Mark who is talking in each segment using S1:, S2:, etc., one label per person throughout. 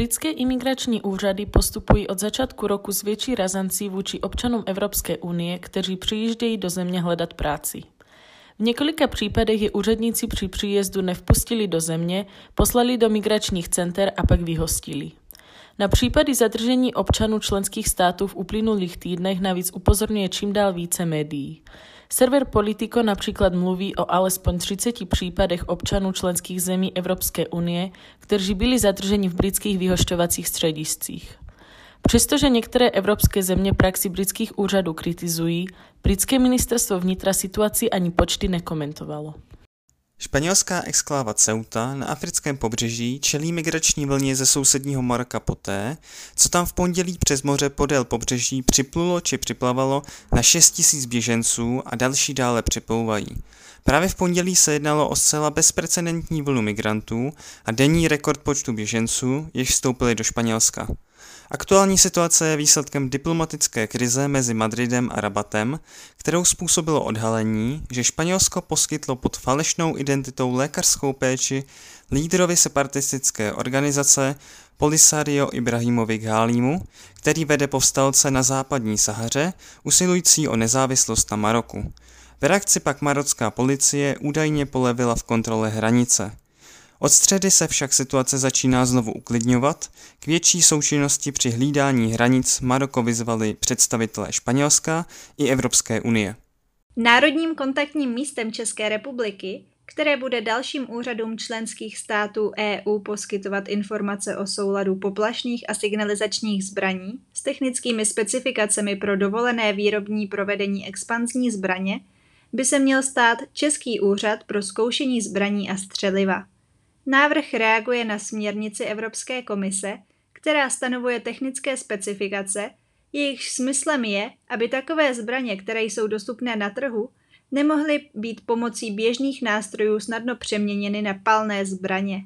S1: Britské imigrační úřady postupují od začátku roku s větší razancí vůči občanům Evropské unie, kteří přijíždějí do země hledat práci. V několika případech je úředníci při příjezdu nevpustili do země, poslali do migračních center a pak vyhostili. Na případy zadržení občanů členských států v uplynulých týdnech navíc upozorňuje čím dál více médií. Server Politico například mluví o alespoň 30 případech občanů členských zemí Evropské unie, kteří byli zadrženi v britských vyhošťovacích střediscích. Přestože některé evropské země praxi britských úřadů kritizují, britské ministerstvo vnitra situaci ani počty nekomentovalo.
S2: Španělská exkláva Ceuta na africkém pobřeží čelí migrační vlně ze sousedního Maroka poté, co tam v pondělí přes moře podél pobřeží připlulo či připlavalo na 6 000 běženců a další dále připlouvají. Právě v pondělí se jednalo o zcela bezprecedentní vlnu migrantů a denní rekord počtu běženců, jež vstoupili do Španělska. Aktuální situace je výsledkem diplomatické krize mezi Madridem a Rabatem, kterou způsobilo odhalení, že Španělsko poskytlo pod falešnou identitou lékařskou péči lídrovi separatistické organizace Polisario Ibrahimovi Ghálímu, který vede povstalce na západní Sahaře, usilující o nezávislost na Maroku. V reakci pak marocká policie údajně polevila v kontrole hranice. Od středy se však situace začíná znovu uklidňovat. K větší součinnosti při hlídání hranic Maroko vyzvali představitelé Španělska i Evropské unie.
S3: Národním kontaktním místem České republiky, které bude dalším úřadům členských států EU poskytovat informace o souladu poplašných a signalizačních zbraní s technickými specifikacemi pro dovolené výrobní provedení expanzní zbraně, by se měl stát Český úřad pro zkoušení zbraní a střeliva. Návrh reaguje na směrnici Evropské komise, která stanovuje technické specifikace, jejichž smyslem je, aby takové zbraně, které jsou dostupné na trhu, nemohly být pomocí běžných nástrojů snadno přeměněny na palné zbraně.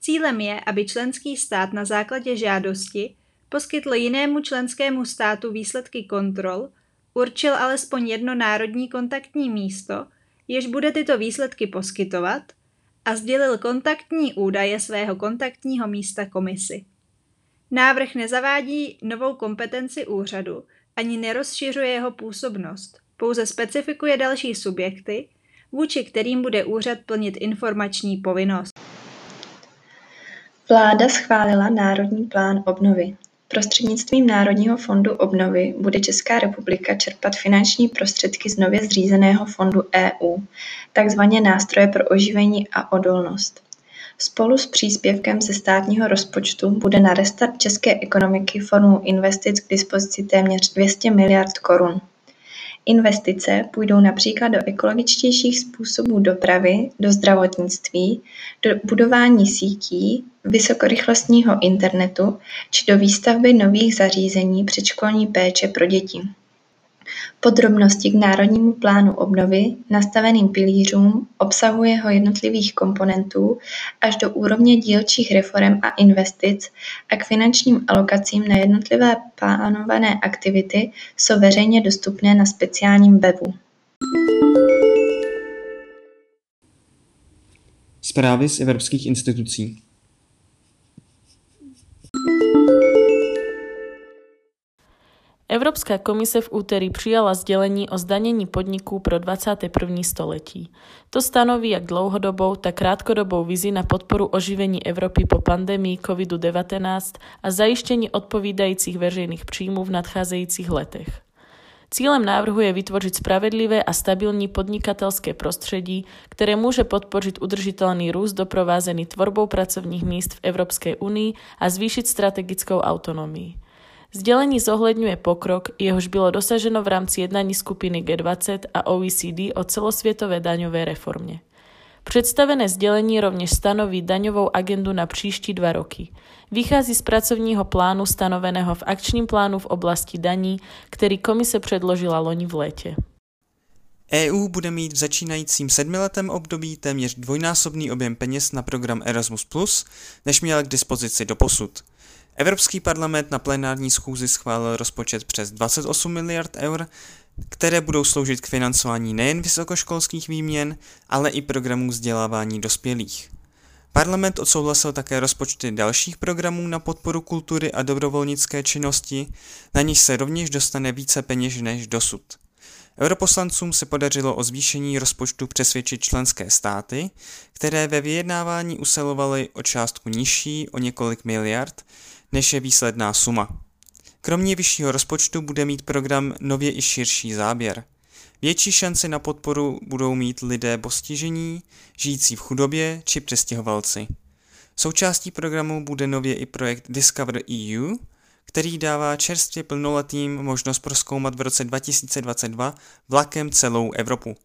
S3: Cílem je, aby členský stát na základě žádosti poskytl jinému členskému státu výsledky kontrol, určil alespoň jedno národní kontaktní místo, jež bude tyto výsledky poskytovat – a sdělil kontaktní údaje svého kontaktního místa komisi. Návrh nezavádí novou kompetenci úřadu ani nerozšiřuje jeho působnost, pouze specifikuje další subjekty, vůči kterým bude úřad plnit informační povinnost.
S4: Vláda schválila Národní plán obnovy. Prostřednictvím Národního fondu obnovy bude Česká republika čerpat finanční prostředky z nově zřízeného fondu EU, takzvaně Nástroje pro oživení a odolnost. Spolu s příspěvkem ze státního rozpočtu bude na restart české ekonomiky formou investic k dispozici téměř 200 miliard korun. Investice půjdou například do ekologičtějších způsobů dopravy, do zdravotnictví, do budování sítí, vysokorychlostního internetu či do výstavby nových zařízení předškolní péče pro děti. Podrobnosti k Národnímu plánu obnovy, nastaveným pilířům, obsahu jeho jednotlivých komponentů až do úrovně dílčích reforem a investic a k finančním alokacím na jednotlivé plánované aktivity jsou veřejně dostupné na speciálním webu.
S2: Zprávy z evropských institucí.
S1: Evropská komise v úterý přijala sdělení o zdanění podniků pro 21. století. To stanoví jak dlouhodobou, tak krátkodobou vizi na podporu oživení Evropy po pandemii COVID-19 a zajištění odpovídajících veřejných příjmů v nadcházejících letech. Cílem návrhu je vytvořit spravedlivé a stabilní podnikatelské prostředí, které může podpořit udržitelný růst doprovázený tvorbou pracovních míst v Evropské unii a zvýšit strategickou autonomii. Sdělení zohledňuje pokrok, jehož bylo dosaženo v rámci jednání skupiny G20 a OECD o celosvětové daňové reformě. Představené sdělení rovněž stanoví daňovou agendu na příští dva roky. Vychází z pracovního plánu stanoveného v akčním plánu v oblasti daní, který komise předložila loni v létě.
S2: EU bude mít v začínajícím sedmiletém období téměř dvojnásobný objem peněz na program Erasmus+, než měla k dispozici do posud. Evropský parlament na plenární schůzi schválil rozpočet přes 28 miliard eur, které budou sloužit k financování nejen vysokoškolských výměn, ale i programů vzdělávání dospělých. Parlament odsouhlasil také rozpočty dalších programů na podporu kultury a dobrovolnické činnosti, na níž se rovněž dostane více peněž než dosud. Europoslancům se podařilo o zvýšení rozpočtu přesvědčit členské státy, které ve vyjednávání usilovaly o částku nižší o několik miliard, než je výsledná suma. Kromě vyššího rozpočtu bude mít program nově i širší záběr. Větší šanci na podporu budou mít lidé postižení, žijící v chudobě či přestěhovalci. Součástí programu bude nově i projekt Discover EU, který dává čerstvě plnoletým možnost proskoumat v roce 2022 vlakem celou Evropu.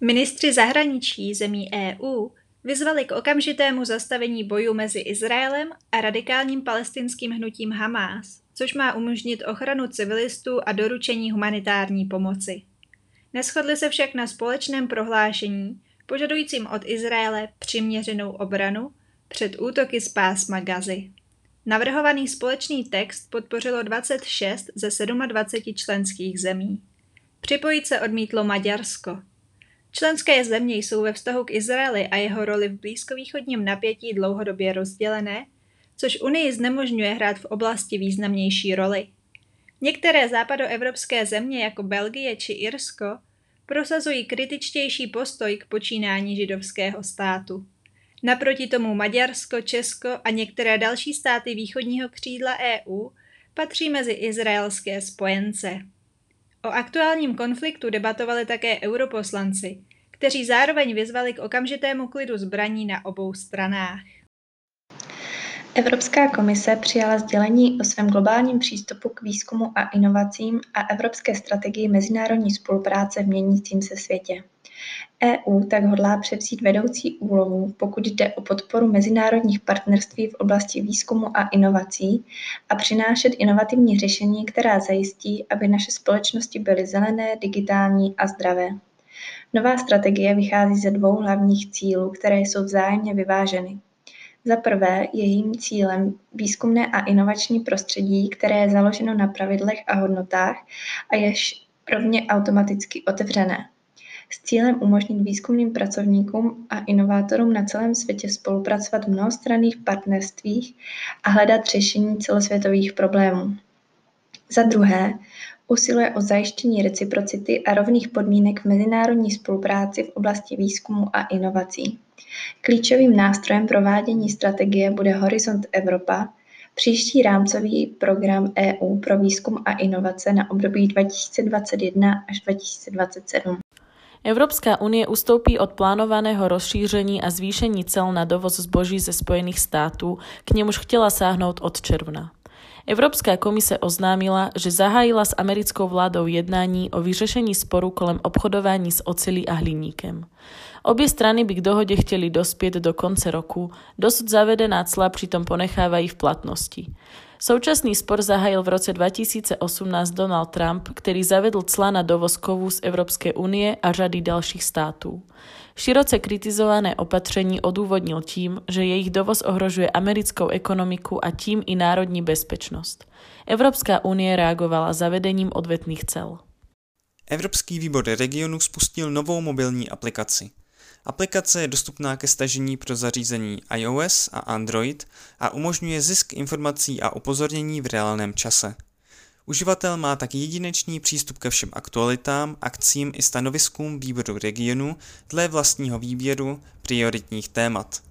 S3: Ministři zahraničí zemí EU vyzvali k okamžitému zastavení bojů mezi Izraelem a radikálním palestinským hnutím Hamás, což má umožnit ochranu civilistů a doručení humanitární pomoci. Neschodli se však na společném prohlášení, požadujícím od Izraele přiměřenou obranu před útoky z pásma Gazy. Navrhovaný společný text podpořilo 26 ze 27 členských zemí. Připojit se odmítlo Maďarsko. Členské země jsou ve vztahu k Izraeli a jeho roli v blízkovýchodním napětí dlouhodobě rozdělené, což Unii znemožňuje hrát v oblasti významnější roli. Některé západoevropské země jako Belgie či Irsko prosazují kritičtější postoj k počínání židovského státu. Naproti tomu Maďarsko, Česko a některé další státy východního křídla EU patří mezi izraelské spojence. O aktuálním konfliktu debatovali také europoslanci, kteří zároveň vyzvali k okamžitému klidu zbraní na obou stranách.
S4: Evropská komise přijala sdělení o svém globálním přístupu k výzkumu a inovacím a evropské strategii mezinárodní spolupráce v měnícím se světě. EU tak hodlá převzít vedoucí úlohu, pokud jde o podporu mezinárodních partnerství v oblasti výzkumu a inovací a přinášet inovativní řešení, která zajistí, aby naše společnosti byly zelené, digitální a zdravé. Nová strategie vychází ze dvou hlavních cílů, které jsou vzájemně vyváženy. Za prvé je jejím cílem výzkumné a inovační prostředí, které je založeno na pravidlech a hodnotách a jež rovně automaticky otevřené s cílem umožnit výzkumným pracovníkům a inovátorům na celém světě spolupracovat v mnohostranných partnerstvích a hledat řešení celosvětových problémů. Za druhé, usiluje o zajištění reciprocity a rovných podmínek v mezinárodní spolupráci v oblasti výzkumu a inovací. Klíčovým nástrojem provádění strategie bude Horizont Evropa, příští rámcový program EU pro výzkum a inovace na období 2021 až 2027.
S1: Európska únie ustoupí od plánovaného rozšíření a zvýšení cel na dovoz zboží ze Spojených států, k nemuž chtěla sáhnout od června. Evropská komise oznámila, že zahájila s americkou vládou jednání o vyřešení sporu kolem obchodování s ocelí a hliníkem. Obě strany by k dohode chtěli dospět do konce roku, dosud zavedená cla přitom ponechávají v platnosti. Současný spor zahájil v roce 2018 Donald Trump, který zavedl cla na dovoz kovů z Evropské unie a řady dalších států. Široce kritizované opatření odůvodnil tím, že jejich dovoz ohrožuje americkou ekonomiku a tím i národní bezpečnost. Evropská unie reagovala zavedením odvetných cel.
S2: Evropský výbor regionu spustil novou mobilní aplikaci. Aplikace je dostupná ke stažení pro zařízení iOS a Android a umožňuje zisk informací a upozornění v reálném čase. Uživatel má tak jedinečný přístup ke všem aktualitám, akcím i stanoviskům výboru regionu dle vlastního výběru prioritních témat.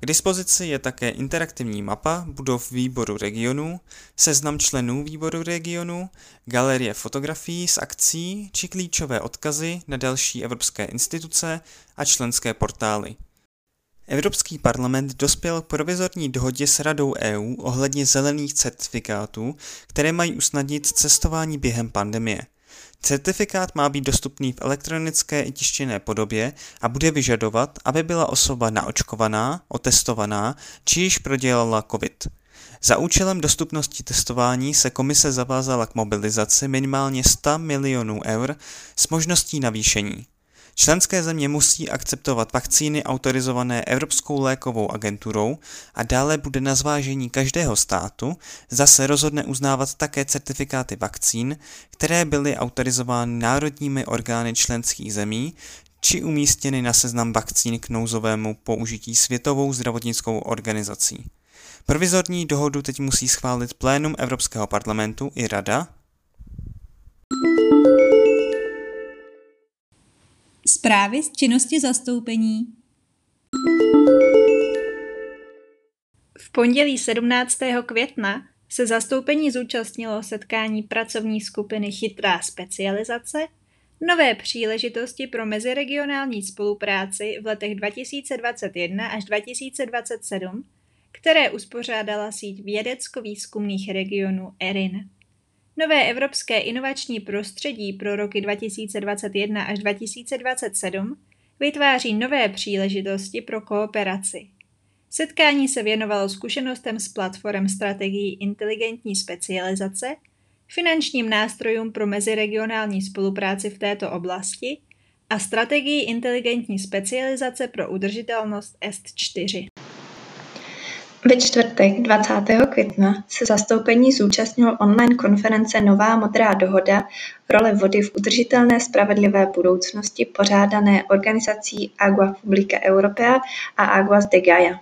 S2: K dispozici je také interaktivní mapa budov výboru regionu, seznam členů výboru regionu, galerie fotografií z akcí či klíčové odkazy na další evropské instituce a členské portály. Evropský parlament dospěl k provizorní dohodě s Radou EU ohledně zelených certifikátů, které mají usnadnit cestování během pandemie. Certifikát má být dostupný v elektronické i tištěné podobě a bude vyžadovat, aby byla osoba naočkovaná, otestovaná či již prodělala COVID. Za účelem dostupnosti testování se komise zavázala k mobilizaci minimálně 100 milionů eur s možností navýšení. Členské země musí akceptovat vakcíny autorizované Evropskou lékovou agenturou a dále bude na zvážení každého státu, zase rozhodne uznávat také certifikáty vakcín, které byly autorizovány národními orgány členských zemí či umístěny na seznam vakcín k nouzovému použití Světovou zdravotnickou organizací. Provizorní dohodu teď musí schválit plénum Evropského parlamentu i Rada.
S3: Zprávy z činnosti zastoupení V pondělí 17. května se zastoupení zúčastnilo setkání pracovní skupiny Chytrá specializace, nové příležitosti pro meziregionální spolupráci v letech 2021 až 2027 které uspořádala síť vědecko-výzkumných regionů ERIN. Nové evropské inovační prostředí pro roky 2021 až 2027 vytváří nové příležitosti pro kooperaci. Setkání se věnovalo zkušenostem s platformem strategií inteligentní specializace, finančním nástrojům pro meziregionální spolupráci v této oblasti a strategii inteligentní specializace pro udržitelnost EST 4.
S4: Ve čtvrtek 20. května se zastoupení zúčastnilo online konference Nová modrá dohoda role vody v udržitelné spravedlivé budoucnosti pořádané organizací Agua Publica Europea a Aguas de Gaia.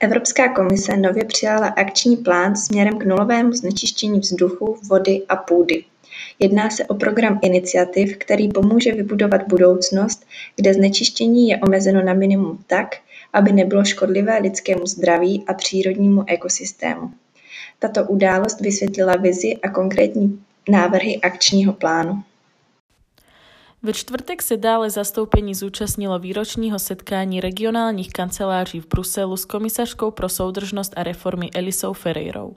S4: Evropská komise nově přijala akční plán směrem k nulovému znečištění vzduchu, vody a půdy. Jedná se o program iniciativ, který pomůže vybudovat budoucnost, kde znečištění je omezeno na minimum tak, aby nebylo škodlivé lidskému zdraví a přírodnímu ekosystému. Tato událost vysvětlila vizi a konkrétní návrhy akčního plánu.
S1: Ve čtvrtek se dále zastoupení zúčastnilo výročního setkání regionálních kanceláří v Bruselu s komisařkou pro soudržnost a reformy Elisou Ferreirou.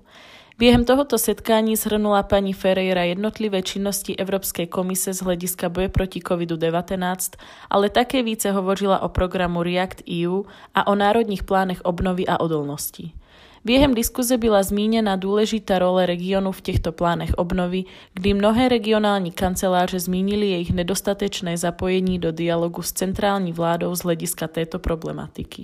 S1: Během tohoto setkání zhrnula paní Ferreira jednotlivé činnosti Evropské komise z hlediska boje proti COVID-19, ale také více hovořila o programu React EU a o národních plánech obnovy a odolnosti. Během diskuze byla zmíněna důležitá role regionu v těchto plánech obnovy, kdy mnohé regionální kanceláře zmínili jejich nedostatečné zapojení do dialogu s centrální vládou z hlediska této problematiky.